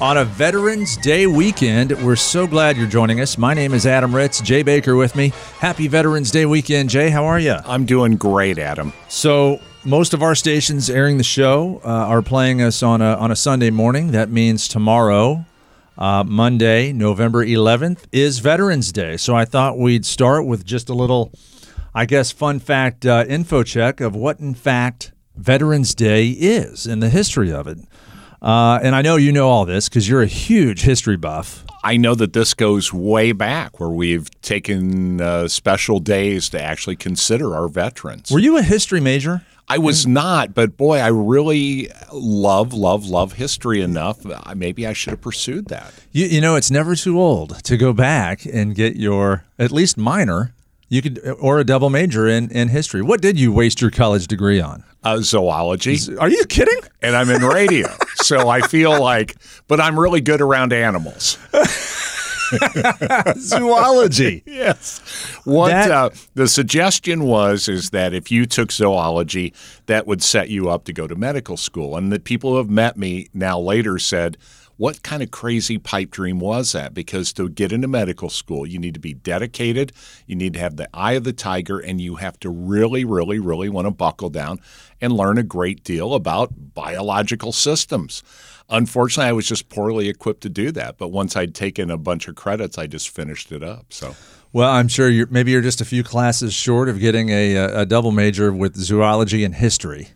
on a Veterans Day weekend. We're so glad you're joining us. My name is Adam Ritz. Jay Baker with me. Happy Veterans Day weekend, Jay. How are you? I'm doing great, Adam. So, most of our stations airing the show uh, are playing us on a on a Sunday morning. That means tomorrow, uh, Monday, November 11th, is Veterans Day. So I thought we'd start with just a little, I guess, fun fact uh, info check of what, in fact, Veterans Day is and the history of it. Uh, and I know you know all this because you're a huge history buff. I know that this goes way back where we've taken uh, special days to actually consider our veterans. Were you a history major? I was not, but boy, I really love, love, love history enough. Maybe I should have pursued that. You, you know, it's never too old to go back and get your at least minor. You could or a double major in in history. What did you waste your college degree on? Uh, zoology, Are you kidding? and I'm in radio, so I feel like, but I'm really good around animals. Zoology. Yes. What That- uh, the suggestion was is that if you took zoology, that would set you up to go to medical school. And the people who have met me now later said, "What kind of crazy pipe dream was that?" Because to get into medical school, you need to be dedicated, you need to have the eye of the tiger, and you have to really, really, really want to buckle down and learn a great deal about biological systems. Unfortunately, I was just poorly equipped to do that. But once I'd taken a bunch of credits, I just finished it up. So. Well, I'm sure you're maybe you're just a few classes short of getting a, a double major with zoology and history,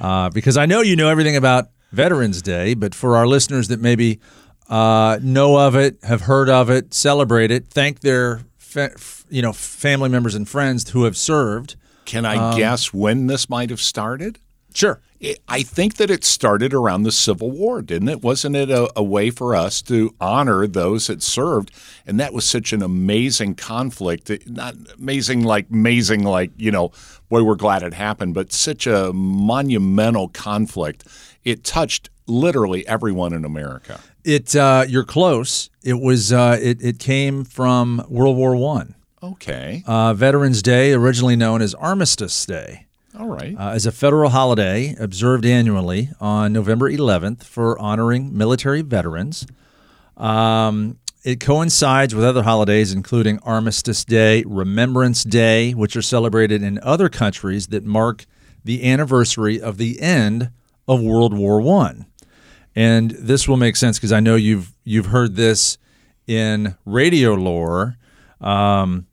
uh, because I know you know everything about Veterans Day. But for our listeners that maybe uh, know of it, have heard of it, celebrate it, thank their fa- f- you know family members and friends who have served. Can I guess when this might have started? Sure. I think that it started around the Civil War, didn't it? Wasn't it a, a way for us to honor those that served? And that was such an amazing conflict. Not amazing, like amazing, like you know, boy, we're glad it happened, but such a monumental conflict. It touched literally everyone in America. It uh, you're close. It was uh, it it came from World War One. Okay, Uh, Veterans Day, originally known as Armistice Day. all right. uh, is a federal holiday observed annually on November 11th for honoring military veterans. Um, it coincides with other holidays, including Armistice Day, Remembrance Day, which are celebrated in other countries that mark the anniversary of the end of World War One. And this will make sense because I know you've you've heard this in radio lore. Um,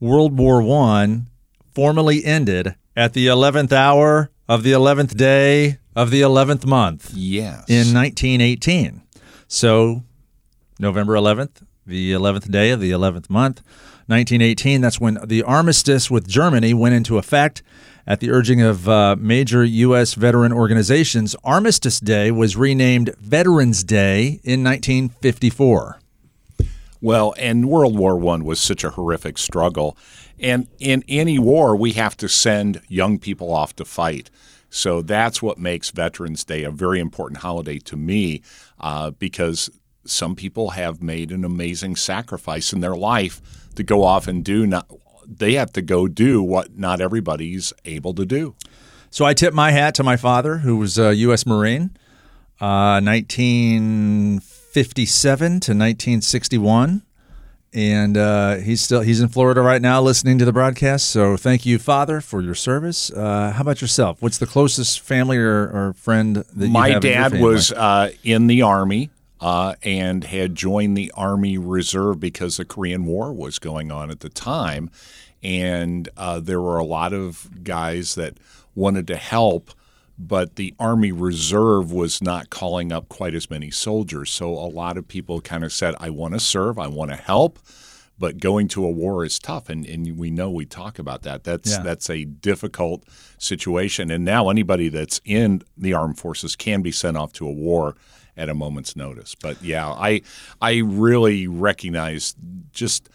World War One formally ended at the 11th hour of the 11th day of the 11th month yes. in 1918. So, November 11th, the 11th day of the 11th month, 1918, that's when the armistice with Germany went into effect. At the urging of uh, major U.S. veteran organizations, Armistice Day was renamed Veterans Day in 1954. Well, and World War One was such a horrific struggle, and in any war, we have to send young people off to fight. So that's what makes Veterans Day a very important holiday to me, uh, because some people have made an amazing sacrifice in their life to go off and do not. They have to go do what not everybody's able to do. So I tip my hat to my father, who was a U.S. Marine, uh, 1957 to 1961, and uh, he's still he's in Florida right now, listening to the broadcast. So thank you, Father, for your service. Uh, how about yourself? What's the closest family or, or friend that you My have in your dad was uh, in the army uh, and had joined the Army Reserve because the Korean War was going on at the time, and uh, there were a lot of guys that wanted to help. But the Army Reserve was not calling up quite as many soldiers. So a lot of people kind of said, I want to serve, I want to help, but going to a war is tough, and, and we know we talk about that. That's Yeah. that's a difficult situation, and now anybody that's in the armed forces can be sent off to a war at a moment's notice. But yeah, I I really recognize just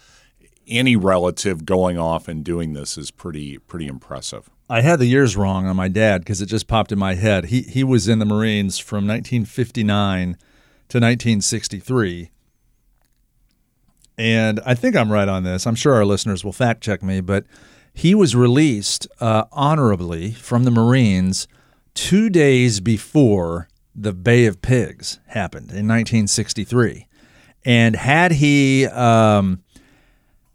any relative going off and doing this is pretty pretty impressive. I had the years wrong on my dad because it just popped in my head. He he was in the Marines from 1959 to 1963. And I think I'm right on this. I'm sure our listeners will fact check me, but he was released uh, honorably from the Marines two days before the Bay of Pigs happened in 1963. And had he um,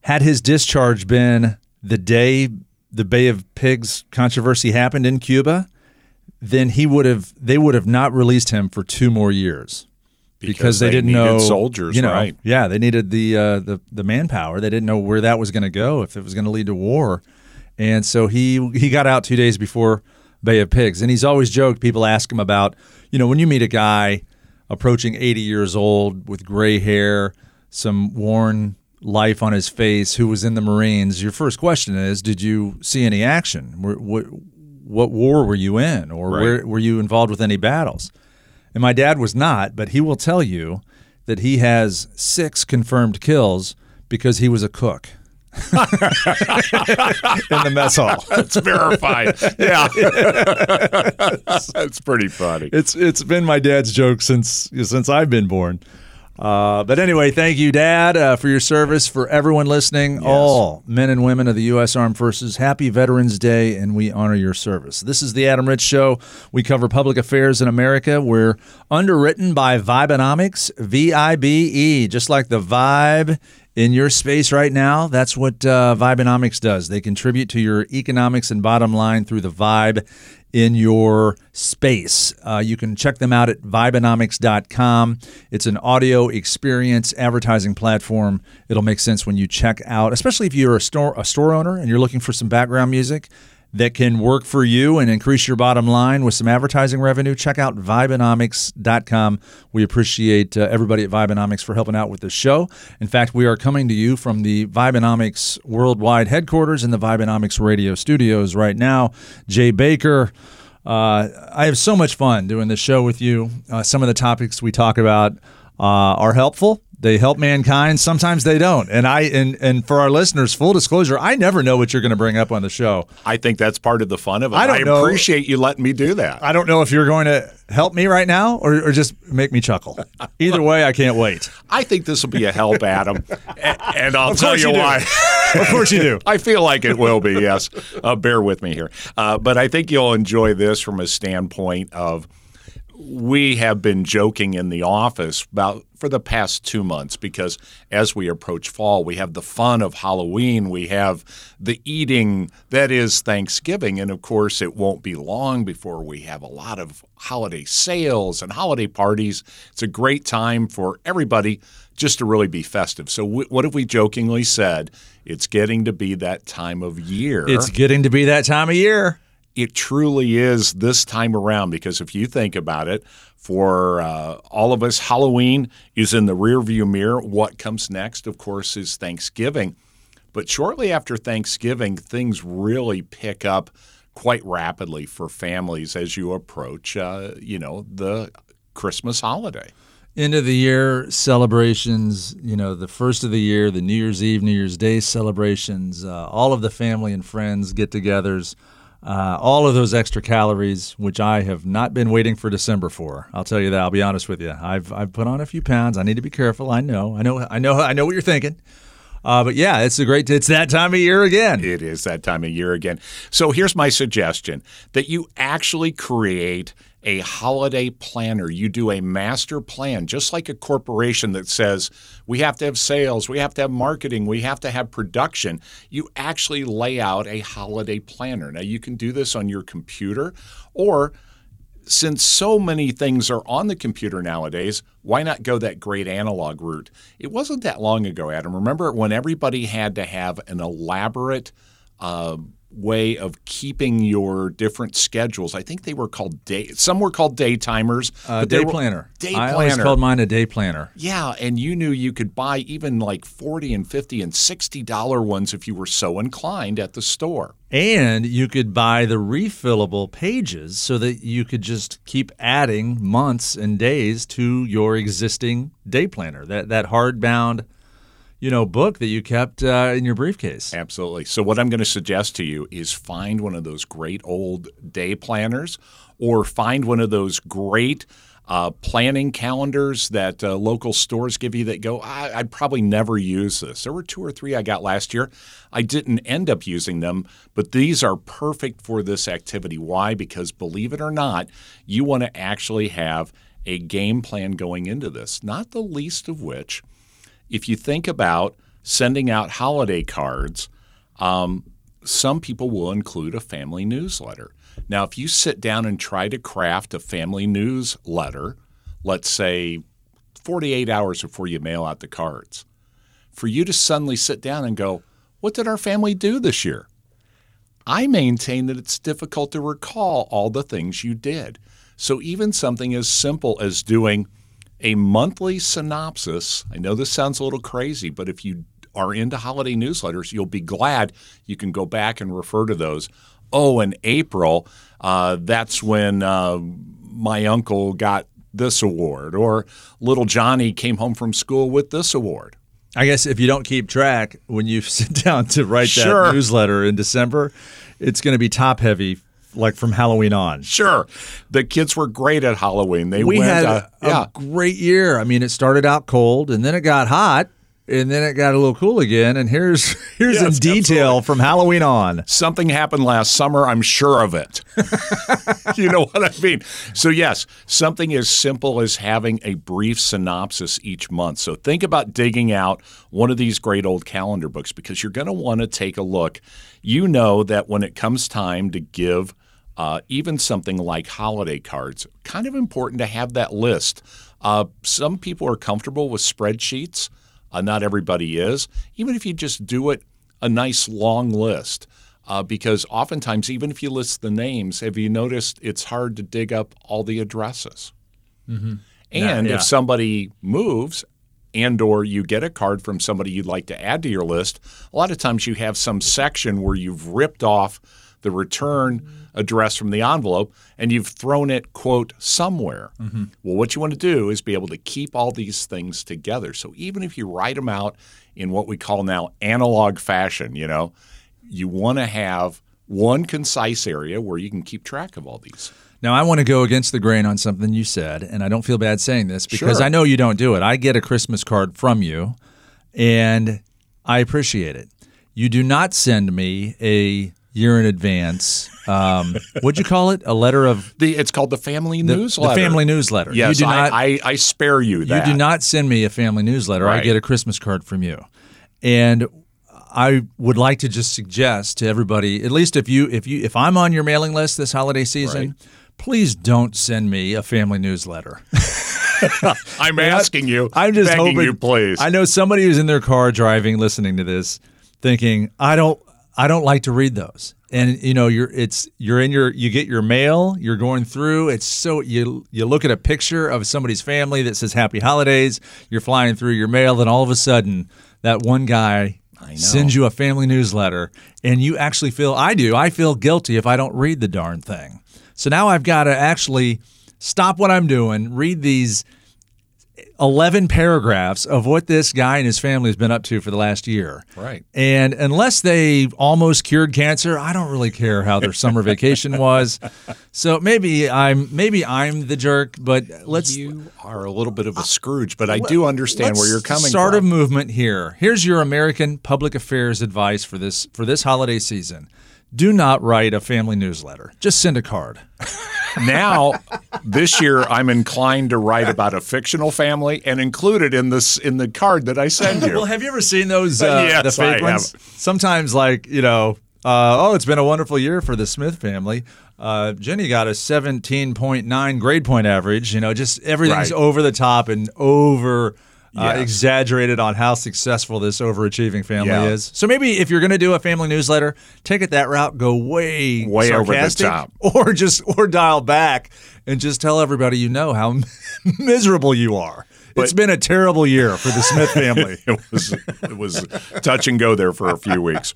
had his discharge been the day the Bay of Pigs controversy happened in Cuba, then he would have they would have not released him for two more years because, they, they didn't know soldiers, You know, right. Yeah, they needed the uh, the the manpower. They didn't know where that was going to go if it was going to lead to war, and so he he got out two days before Bay of Pigs. And he's always joked. People ask him about you know when you meet a guy approaching 80 years old with gray hair, some worn life on his face, who was in the Marines. Your first question is, did you see any action? What what war were you in, or Right. where, were you involved with any battles? And my dad was not, but he will tell you that he has six confirmed kills because he was a cook in the mess hall. That's verified. yeah, that's pretty funny. It's it's been my dad's joke since since I've been born. Uh, but anyway, thank you, Dad, uh, for your service. For everyone listening, all men and women of the U.S. Armed Forces, happy Veterans Day, and we honor your service. This is the Adam Ritz Show. We cover public affairs in America. We're underwritten by Vibenomics, V I B E, just like the vibe in your space right now. That's what uh, does. They contribute to your economics and bottom line through the vibe in your space. Uh, you can check them out at Vibenomics.com. It's an audio experience advertising platform. It'll make sense when you check out, especially if you're a store a store owner and you're looking for some background music that can work for you and increase your bottom line with some advertising revenue, check out Vibenomics.com. We appreciate uh, everybody at Vibenomics for helping out with the show. In fact, we are coming to you from the Vibenomics worldwide headquarters in the Vibenomics radio studios right now. Jay Baker. Uh, I have so much fun doing this show with you. Uh, some of the topics we talk about uh, are helpful. They help mankind. Sometimes they don't. And I and and for our listeners, full disclosure, I never know what you're going to bring up on the show. I think that's part of the fun of it. I don't know. appreciate you letting me do that. I don't know if you're going to help me right now or, or just make me chuckle. Either way, I can't wait. I think this will be a help, Adam, A- and I'll tell you you why. Of course you do. I feel like it will be, yes. Uh, bear with me here. Uh, but I think you'll enjoy this from a standpoint of we have been joking in the office about for the past two months because as we approach fall, we have the fun of Halloween, we have the eating that is Thanksgiving, and of course, it won't be long before we have a lot of holiday sales and holiday parties. It's a great time for everybody just to really be festive. So, what have we jokingly said? It's getting to be that time of year It's getting to be that time of year. It truly is this time around because if you think about it, for uh, all of us, Halloween is in the rearview mirror. What comes next, of course, is Thanksgiving. But shortly after Thanksgiving, things really pick up quite rapidly for families as you approach, uh, you know, the Christmas holiday. End of the year celebrations, you know, the first of the year, the New Year's Eve, New Year's Day celebrations, uh, all of the family and friends get togethers, uh, all of those extra calories, which I have not been waiting for December for. I'll tell you that. I'll be honest with you. I've, I've put on a few pounds. I need to be careful. I know. I know. I know. I know what you're thinking. Uh, but yeah, it's a great. It's that time of year again. It is that time of year again. So here's my suggestion that you actually create a holiday planner. You do a master plan, just like a corporation that says we have to have sales, we have to have marketing, we have to have production. You actually lay out a holiday planner. Now, you can do this on your computer or since so many things are on the computer nowadays, why not go that great analog route? It wasn't that long ago, Adam. Remember when everybody had to have an elaborate uh, way of keeping your different schedules. I think they were called day. Some were called day timers. Uh, but they day were- planner. Day I always called mine a day planner. Yeah, and you knew you could buy even like forty and fifty and sixty dollar ones if you were so inclined at the store. And you could buy the refillable pages so that you could just keep adding months and days to your existing day planner. That that hardbound, you know, book that you kept uh, in your briefcase. Absolutely. So, what I'm going to suggest to you is find one of those great old day planners or find one of those great uh, planning calendars that uh, local stores give you that go, I, I'd probably never use this. There were two or three I got last year. I didn't end up using them, but these are perfect for this activity. Why? Because believe it or not, you want to actually have a game plan going into this, not the least of which if you think about sending out holiday cards, um, some people will include a family newsletter. Now, if you sit down and try to craft a family newsletter, let's say 48 hours before you mail out the cards, for you to suddenly sit down and go, What did our family do this year? I maintain that it's difficult to recall all the things you did. So, even something as simple as doing a monthly synopsis, I know this sounds a little crazy, but if you are into holiday newsletters, you'll be glad you can go back and refer to those. Oh, in April, uh, that's when uh, my uncle got this award, or little Johnny came home from school with this award. I guess if you don't keep track when you sit down to write Sure. that newsletter in December, it's going to be top heavy, like from Halloween on. Sure, the kids were great at Halloween. They We went, had uh, a yeah, great year. I mean, it started out cold and then it got hot and then it got a little cool again. And here's here's Yes, in detail from Halloween on. something happened last summer. I'm sure of it. you know what I mean? So, yes, something as simple as having a brief synopsis each month. So, think about digging out one of these great old calendar books because you're going to want to take a look. You know that when it comes time to give uh, even something like holiday cards, kind of important to have that list. Uh, some people are comfortable with spreadsheets. Uh, not everybody is. Even if you just do it a nice long list, uh, because oftentimes, even if you list the names, have you noticed it's hard to dig up all the addresses? And Yeah, yeah. if somebody moves and or you get a card from somebody you'd like to add to your list, a lot of times you have some section where you've ripped off the return address from the envelope and you've thrown it quote somewhere. Mm-hmm. Well, what you want to do is be able to keep all these things together. So even if you write them out in what we call now analog fashion, you know, you want to have one concise area where you can keep track of all these. Now, I want to go against the grain on something you said, and I don't feel bad saying this because Sure. I know you don't do it. I get a Christmas card from you, and I appreciate it. You do not send me a year in advance. Um, what'd you call it? A letter of The, it's called the family the, newsletter. the family newsletter. Yes, you do not. I, I, I spare you you do not send me a family newsletter. I get a Christmas card from you, and I would like to just suggest to everybody, at least if you if you if I'm on your mailing list this holiday season, please don't send me a family newsletter. I'm asking you. I'm just hoping you, please. I know somebody who's in their car driving, listening to this, thinking, I don't I don't like to read those. And you know, you're it's you're in your you get your mail, you're going through, it's so you you look at a picture of somebody's family that says happy holidays, you're flying through your mail, then all of a sudden that one guy sends you a family newsletter and you actually feel I do, I feel guilty if I don't read the darn thing. So now I've got to actually stop what I'm doing, read these 11 paragraphs of what this guy and his family has been up to for the last year. Right. And unless they almost cured cancer, I don't really care how their summer vacation was. So maybe I'm maybe I'm the jerk, but let's you are a little bit of a Scrooge, but I do understand where you're coming start from. Start a movement here. Here's your American public affairs advice for this for this holiday season. Do not write a family newsletter. Just send a card. now, this year, I'm inclined to write about a fictional family and include it in this in the card that I send you. Well, have you ever seen those uh, Yes, the fake I ones? Sometimes, like you know, uh, oh, it's been a wonderful year for the Smith family. Uh, Jenny got a seventeen point nine grade point average. You know, just everything's Right. over the top and over uh, exaggerated on how successful this overachieving family Yeah. is. So maybe if you're going to do a family newsletter, take it that route, go way Way over the top. or just or dial back and just tell everybody you know how miserable you are. It's been a terrible year for the Smith family. it was it was touch and go there for a few weeks.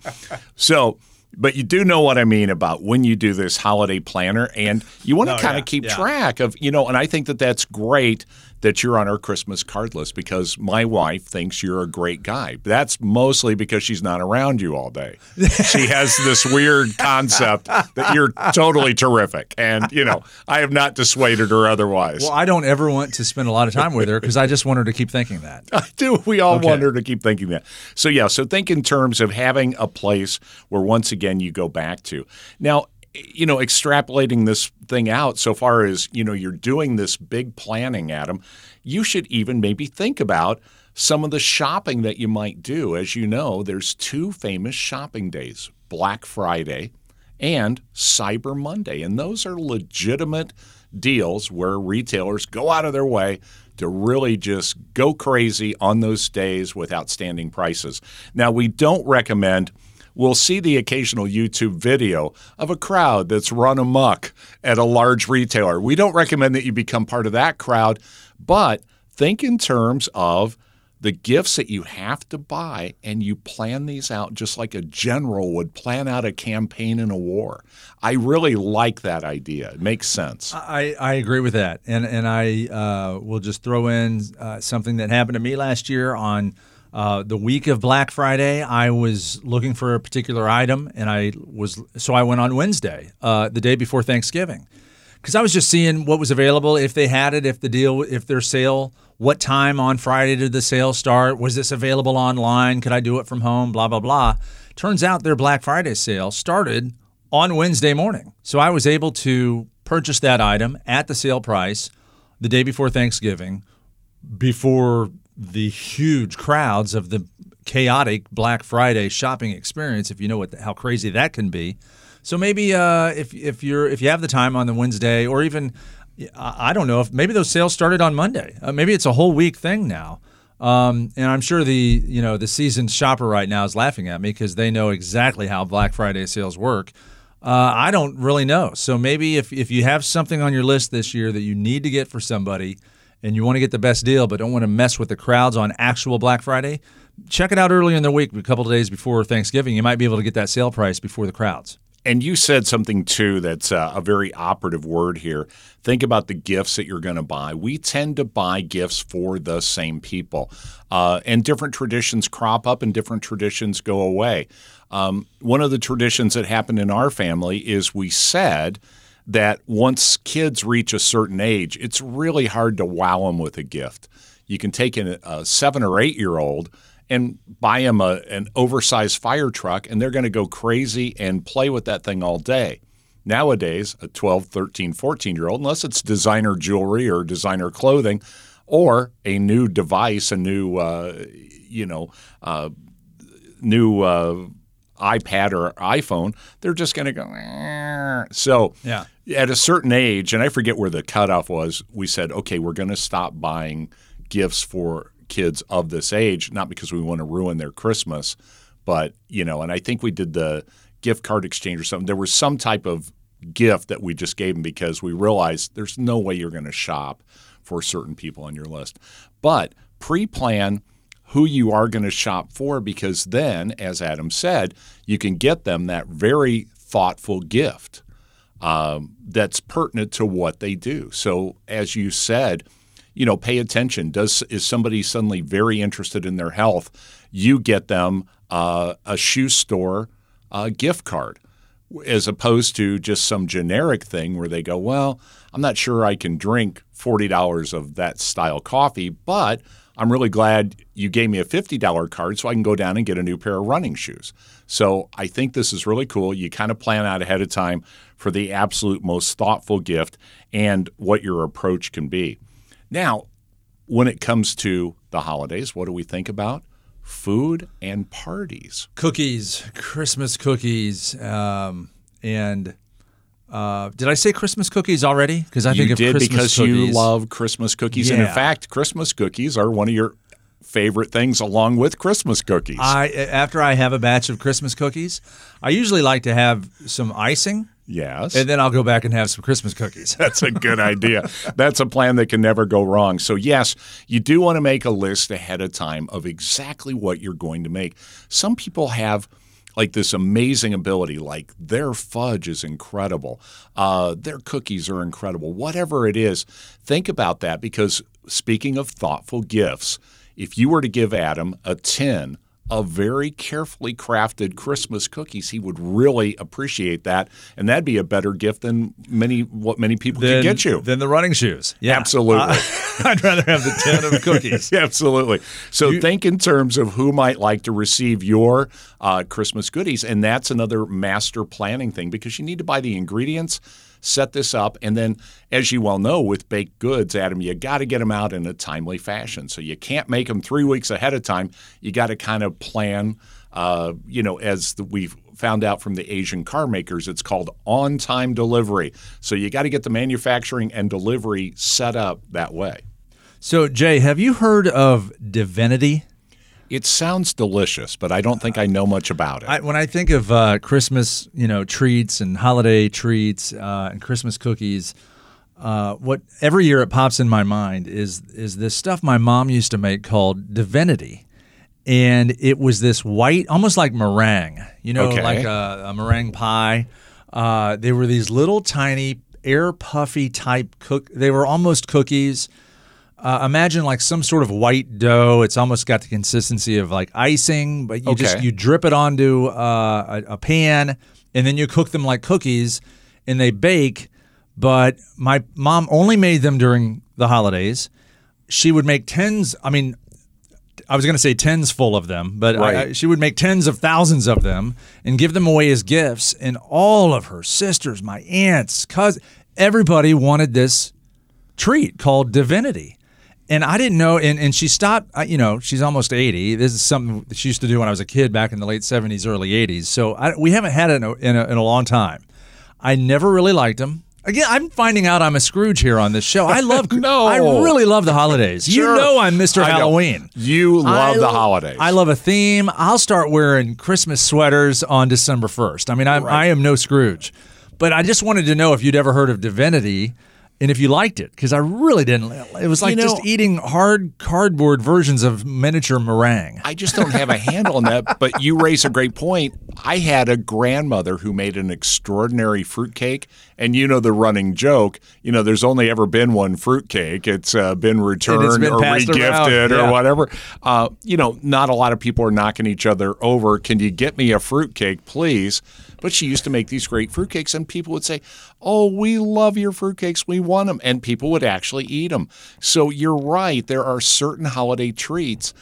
So, but you do know what I mean about when you do this holiday planner, and you want to Oh, kind yeah, of keep yeah. track of you know. And I think that that's great that you're on our Christmas card list because my wife thinks you're a great guy. That's mostly because she's not around you all day. she has this weird concept that you're totally terrific, and you know I have not dissuaded her otherwise. Well, I don't ever want to spend a lot of time with her because I just want her to keep thinking that. I do. We all Okay. want her to keep thinking that. So yeah. So think in terms of having a place where once again you go back to. Now, you know, extrapolating this thing out so far as you know, you're doing this big planning, Adam. You should even maybe think about some of the shopping that you might do. As you know, there's two famous shopping days: Black Friday and Cyber Monday. And those are legitimate deals where retailers go out of their way to really just go crazy on those days with outstanding prices. Now, we don't recommend. We'll see the occasional YouTube video of a crowd that's run amok at a large retailer. We don't recommend that you become part of that crowd, but think in terms of the gifts that you have to buy and you plan these out just like a general would plan out a campaign in a war. I really like that idea. It makes sense. I, I agree with that, and and I uh, will just throw in uh, something that happened to me last year on uh, the week of Black Friday. I was looking for a particular item, and I was so I went on Wednesday, uh, the day before Thanksgiving, because I was just seeing what was available, if they had it, if the deal, if their sale, what time on Friday did the sale start? Was this available online? Could I do it from home? Blah blah blah. Turns out their Black Friday sale started on Wednesday morning. So I was able to purchase that item at the sale price the day before Thanksgiving, before the huge crowds of the chaotic Black Friday shopping experience. If you know what how crazy that can be, so maybe uh, if if you're if you have the time on the Wednesday, or even I don't know if maybe those sales started on Monday. Uh, maybe it's a whole week thing now. Um, and I'm sure the you know the seasoned shopper right now is laughing at me because they know exactly how Black Friday sales work. Uh, I don't really know. So maybe if, if you have something on your list this year that you need to get for somebody and you want to get the best deal but don't want to mess with the crowds on actual Black Friday, check it out early in the week, a couple of days before Thanksgiving. You might be able to get that sale price before the crowds. And you said something too that's uh, a very operative word here. Think about the gifts that you're going to buy. We tend to buy gifts for the same people, uh, and different traditions crop up and different traditions go away. Um, one of the traditions that happened in our family is we said that once kids reach a certain age, it's really hard to wow them with a gift. You can take in a seven or eight year old and buy them a, an oversized fire truck, and they're going to go crazy and play with that thing all day. Nowadays, a 12, 13, 14 year old, unless it's designer jewelry or designer clothing or a new device, a new, uh, you know, uh, new uh, iPad or iPhone, they're just going to go. So, Yeah. At a certain age, and I forget where the cutoff was, we said, okay, we're going to stop buying gifts for kids of this age, not because we want to ruin their Christmas, but, you know, and I think we did the gift card exchange or something. There was some type of gift that we just gave them because we realized there's no way you're going to shop for certain people on your list. But pre plan who you are going to shop for because then, as Adam said, you can get them that very thoughtful gift um, that's pertinent to what they do. So, as you said, you know, pay attention. Does is somebody suddenly very interested in their health? You get them uh, a shoe store uh, gift card, as opposed to just some generic thing where they go, "Well, I'm not sure I can drink forty dollars of that style coffee, but I'm really glad you gave me a $50 card so I can go down and get a new pair of running shoes. So I think this is really cool. You kind of plan out ahead of time for the absolute most thoughtful gift and what your approach can be. Now, when it comes to the holidays, what do we think about? Food and parties. Cookies, Christmas cookies, um, and uh, did I say Christmas cookies already? Because I think you of did Christmas because cookies. you love Christmas cookies. And in fact, Christmas cookies are one of your favorite things along with Christmas cookies. I after I have a batch of Christmas cookies, I usually like to have some icing, yes. and then I'll go back and have some Christmas cookies. That's a good idea. That's a plan that can never go wrong. So, yes, you do want to make a list ahead of time of exactly what you're going to make. Some people have like this amazing ability, like their fudge is incredible, uh, their cookies are incredible, whatever it is. Think about that because speaking of thoughtful gifts, if you were to give Adam a tin of very carefully crafted Christmas cookies, he would really appreciate that, and that'd be a better gift than many what many people Than, could get you. than the running shoes. Yeah, Absolutely. Uh, I'd rather have the tin of cookies. Absolutely. So think in terms of who might like to receive your uh, Christmas goodies, and that's another master planning thing because you need to buy the ingredients, set this up, and then, as you well know, with baked goods, Adam, you got to get them out in a timely fashion. So you can't make them three weeks ahead of time. You got to kind of plan. Uh, you know, as the, we've found out from the Asian car makers, it's called on-time delivery. So you got to get the manufacturing and delivery set up that way. So, Jay, have you heard of divinity? It sounds delicious, but I don't think I know much about it. I, when I think of uh, Christmas, you know, treats and holiday treats uh, and Christmas cookies, uh, what every year it pops in my mind is is this stuff my mom used to make called divinity, and it was this white, almost like meringue, you know, Okay. like a, a meringue pie. Uh, they were these little tiny air puffy type cook. They were almost cookies. Uh, imagine like some sort of white dough. It's almost got the consistency of like icing, but you just you drip it onto uh, a, a pan and then you cook them like cookies, and they bake. But my mom only made them during the holidays. She would make tens. I mean, I was going to say tens full of them, but I- I- she would make tens of thousands of them and give them away as gifts. And all of her sisters, my aunts, cousins, everybody wanted this treat called divinity. And I didn't know, and, and she stopped, you know, she's almost 80. This is something that she used to do when I was a kid back in the late 70s, early 80s. So I, we haven't had it in a, in, a, in a long time. I never really liked them. Again, I'm finding out I'm a Scrooge here on this show. I love, No. I really love the holidays. Sure. You know I'm Mr. I know. Halloween. You love I the holidays. I love a theme. I'll start wearing Christmas sweaters on December 1st. I mean, I'm, I am no Scrooge. But I just wanted to know if you'd ever heard of Divinity and if you liked it, because I really didn't. It was like You know- just eating hard cardboard versions of miniature meringue. I just don't have a handle on that. But you raise a great point. I had a grandmother who made an extraordinary fruitcake. And you know the running joke, you know, there's only ever been one fruitcake. It's uh, been returned been or regifted around, or yeah. whatever. Uh, you know, not a lot of people are knocking each other over. Can you get me a fruitcake, please? But she used to make these great fruitcakes, and people would say, Oh, we love your fruitcakes. We want them. And people would actually eat them. So you're right. There are certain holiday treats.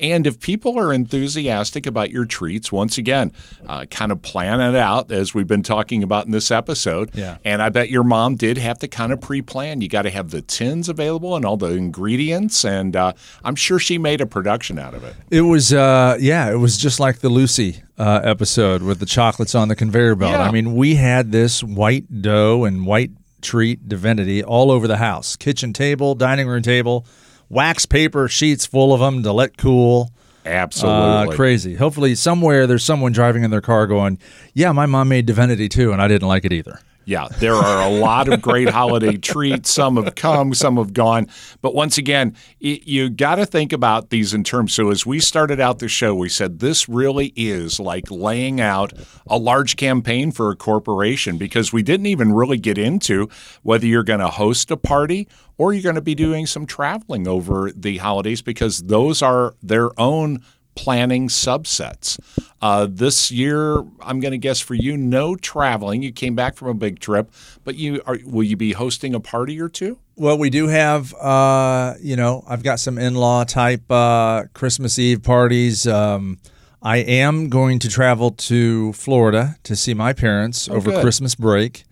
And if people are enthusiastic about your treats, once again, uh, kind of plan it out as we've been talking about in this episode. Yeah. And I bet your mom did have to kind of pre plan. You got to have the tins available and all the ingredients. And uh, I'm sure she made a production out of it. It was, uh, yeah, it was just like the Lucy uh, episode with the chocolates on the conveyor belt. Yeah. I mean, we had this white dough and white treat divinity all over the house kitchen table, dining room table, wax paper sheets full of them to let cool. Absolutely. Uh, crazy. Hopefully, somewhere there's someone driving in their car going, Yeah, my mom made divinity too, and I didn't like it either. Yeah, there are a lot of great holiday treats. Some have come, some have gone. But once again, y you got to think about these in terms. So, as we started out the show, we said this really is like laying out a large campaign for a corporation because we didn't even really get into whether you're going to host a party or you're going to be doing some traveling over the holidays because those are their own planning subsets. Uh, this year, I'm going to guess for you, no traveling. You came back from a big trip, but you are. Will you be hosting a party or two? Well, we do have, uh, you know, I've got some in law type uh, Christmas Eve parties. Um, I am going to travel to Florida to see my parents over good. Christmas break.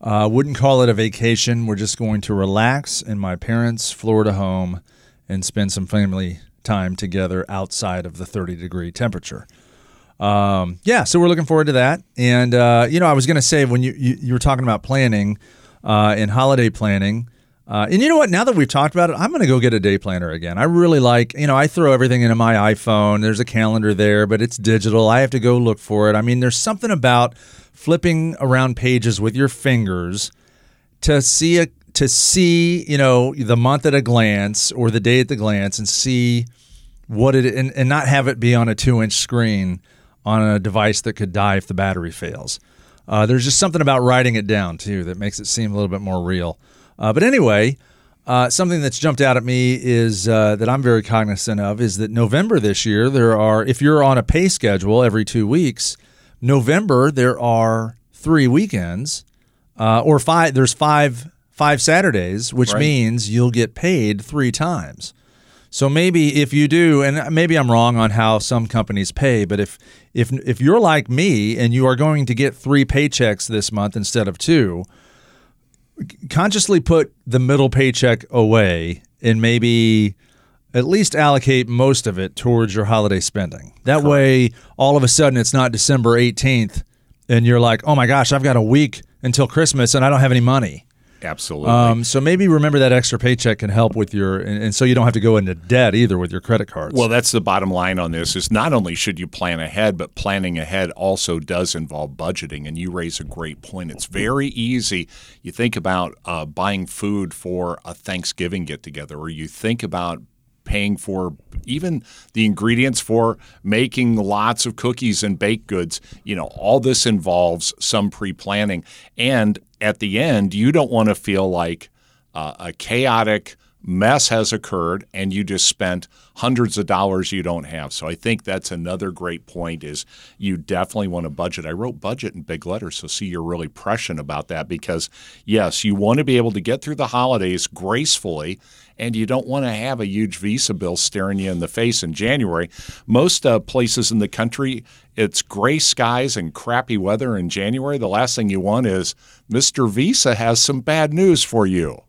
Uh, wouldn't call it a vacation. We're just going to relax in my parents' Florida home and spend some family time together outside of the 30 degree temperature. Um, yeah, so we're looking forward to that. And uh, you know, I was going to say when you, you you were talking about planning uh, and holiday planning, Uh, and you know what? Now that we've talked about it, I'm going to go get a day planner again. I really like, you know, I throw everything into my iPhone. There's a calendar there, but it's digital. I have to go look for it. I mean, there's something about flipping around pages with your fingers to see a to see, you know, the month at a glance or the day at the glance and see what it and, and not have it be on a two inch screen on a device that could die if the battery fails. Uh, there's just something about writing it down too that makes it seem a little bit more real. Uh, but anyway, uh, something that's jumped out at me is uh, that I'm very cognizant of is that November this year there are if you're on a pay schedule every two weeks, November there are three weekends uh, or five. There's five five Saturdays, which Right. means you'll get paid three times. So maybe if you do, and maybe I'm wrong on how some companies pay, but if if if you're like me and you are going to get three paychecks this month instead of two, consciously put the middle paycheck away and maybe at least allocate most of it towards your holiday spending. That way, all of a sudden, it's not December 18th and you're like, oh my gosh, I've got a week until Christmas and I don't have any money. Absolutely. Um, so maybe remember that extra paycheck can help with your, and, and so you don't have to go into debt either with your credit cards. Well, that's the bottom line on this is not only should you plan ahead, but planning ahead also does involve budgeting. And you raise a great point. It's very easy. You think about uh, buying food for a Thanksgiving get together, or you think about paying for even the ingredients for making lots of cookies and baked goods. You know, all this involves some pre planning. And at the end, you don't want to feel like uh, a chaotic mess has occurred and you just spent hundreds of dollars you don't have. So I think that's another great point is you definitely want to budget. I wrote budget in big letters, so see you're really prescient about that because yes, you want to be able to get through the holidays gracefully and you don't want to have a huge visa bill staring you in the face in January. Most uh, places in the country, it's gray skies and crappy weather in January. The last thing you want is Mr. Visa has some bad news for you.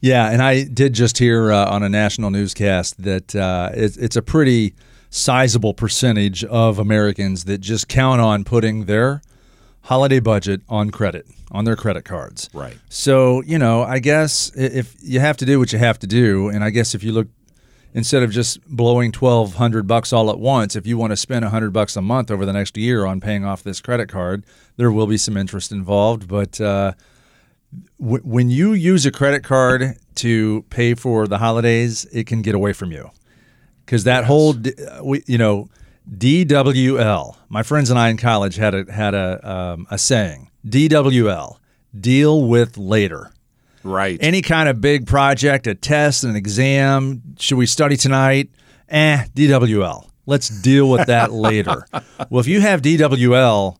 Yeah, and I did just hear uh, on a national newscast that uh, it's, it's a pretty sizable percentage of Americans that just count on putting their holiday budget on credit, on their credit cards. Right. So, you know, I guess if you have to do what you have to do, and I guess if you look instead of just blowing 1200 bucks all at once, if you want to spend 100 bucks a month over the next year on paying off this credit card, there will be some interest involved, but uh, w- when you use a credit card to pay for the holidays, it can get away from you. Because that whole, uh, we, you know, DWL. My friends and I in college had a had a um, a saying: DWL, deal with later. Right. Any kind of big project, a test, an exam. Should we study tonight? Eh, DWL. Let's deal with that later. Well, if you have DWL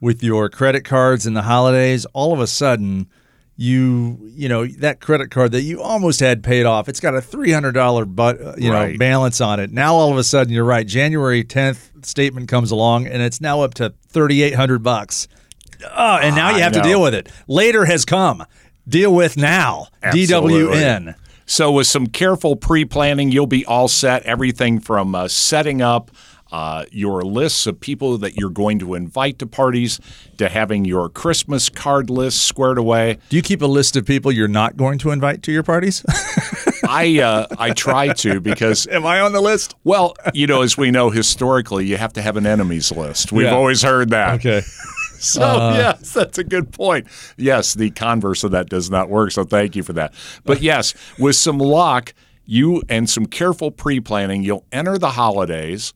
with your credit cards in the holidays, all of a sudden you you know that credit card that you almost had paid off, it's got a three hundred dollar but uh, you know Right. balance on it. Now all of a sudden you're right. January tenth statement comes along and it's now up to thirty eight hundred bucks. Oh, and now you have to deal with it. Later has come. Deal with now. Absolutely. DWN. So, with some careful pre planning, you'll be all set. Everything from uh, setting up uh, your lists of people that you're going to invite to parties to having your Christmas card list squared away. Do you keep a list of people you're not going to invite to your parties? I uh, I try to because Am I on the list? well, you know, as we know historically, you have to have an enemies list. We've Yeah. always heard that. Okay. So Uh-huh. yes, that's a good point. Yes, the converse of that does not work. So thank you for that. But yes, with some luck, you and some careful pre-planning, you'll enter the holidays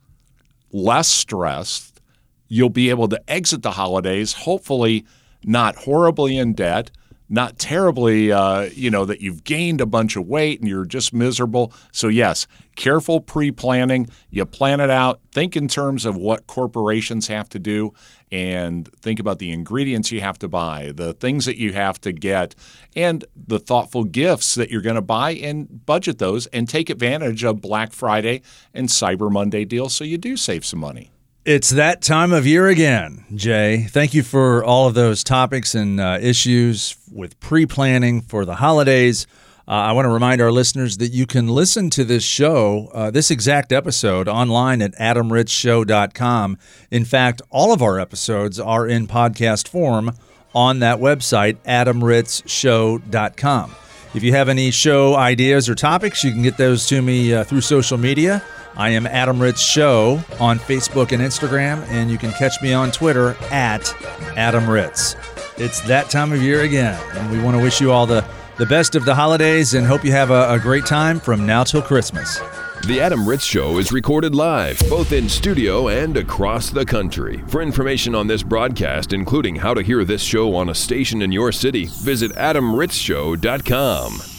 less stressed. You'll be able to exit the holidays, hopefully not horribly in debt, not terribly, uh, you know, that you've gained a bunch of weight and you're just miserable. So, yes, careful pre planning. You plan it out. Think in terms of what corporations have to do and think about the ingredients you have to buy, the things that you have to get, and the thoughtful gifts that you're going to buy and budget those and take advantage of Black Friday and Cyber Monday deals so you do save some money. It's that time of year again, Jay. Thank you for all of those topics and uh, issues with pre planning for the holidays. Uh, I want to remind our listeners that you can listen to this show, uh, this exact episode, online at adamritzshow.com. In fact, all of our episodes are in podcast form on that website, adamritzshow.com. If you have any show ideas or topics, you can get those to me uh, through social media. I am Adam Ritz Show on Facebook and Instagram, and you can catch me on Twitter at Adam Ritz. It's that time of year again, and we want to wish you all the, the best of the holidays and hope you have a, a great time from now till Christmas. The Adam Ritz Show is recorded live, both in studio and across the country. For information on this broadcast, including how to hear this show on a station in your city, visit adamritzshow.com.